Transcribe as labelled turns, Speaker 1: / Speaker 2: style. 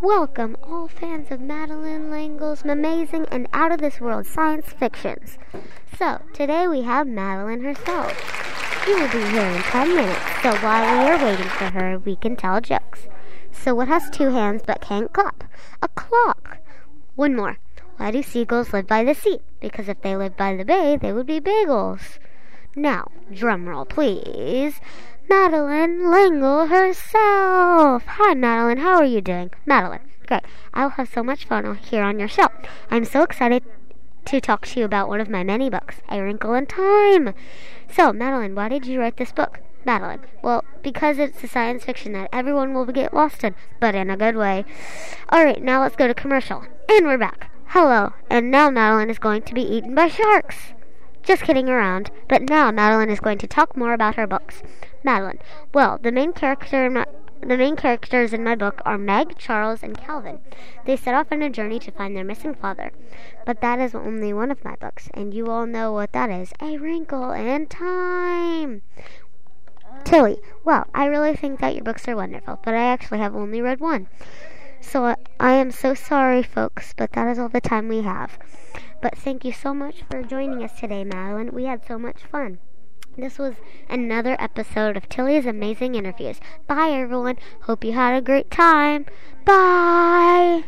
Speaker 1: Welcome, all fans of Madeleine L'Engle's amazing and out of this world science fictions. So, today we have Madeleine herself. She will be here in 10 minutes, so while we are waiting for her, we can tell jokes. So, what has two hands but can't clap? A clock. One more. Why do seagulls live by the sea? Because if they lived by the bay, they would be bagels. Now, drumroll, please. Madeleine L'Engle herself. Hi, Madeleine. How are you doing? Madeleine, Great. I'll have so much fun here on your show. I'm so excited to talk to you about one of my many books, A Wrinkle in Time. So, Madeleine, why did you write this book? Madeleine, Well, because it's a science fiction that everyone will get lost in, but in a good way. Alright, now let's go to commercial. And we're back. Hello. And now Madeleine is going to be eaten by sharks. Just kidding around. But now Madeleine is going to talk more about her books. Madeleine. Well, the main character in my, the main characters in my book are Meg, Charles, and Calvin. They set off on a journey to find their missing father. But that is only one of my books, and you all know what that is. A Wrinkle in Time. Tilly, well, I really think that your books are wonderful, but I actually have only read one. So I am so sorry, folks, but that is all the time we have. But thank you so much for joining us today, Madeleine. We had so much fun. This was another episode of Tilly's Amazing Interviews. Bye, everyone. Hope you had a great time. Bye.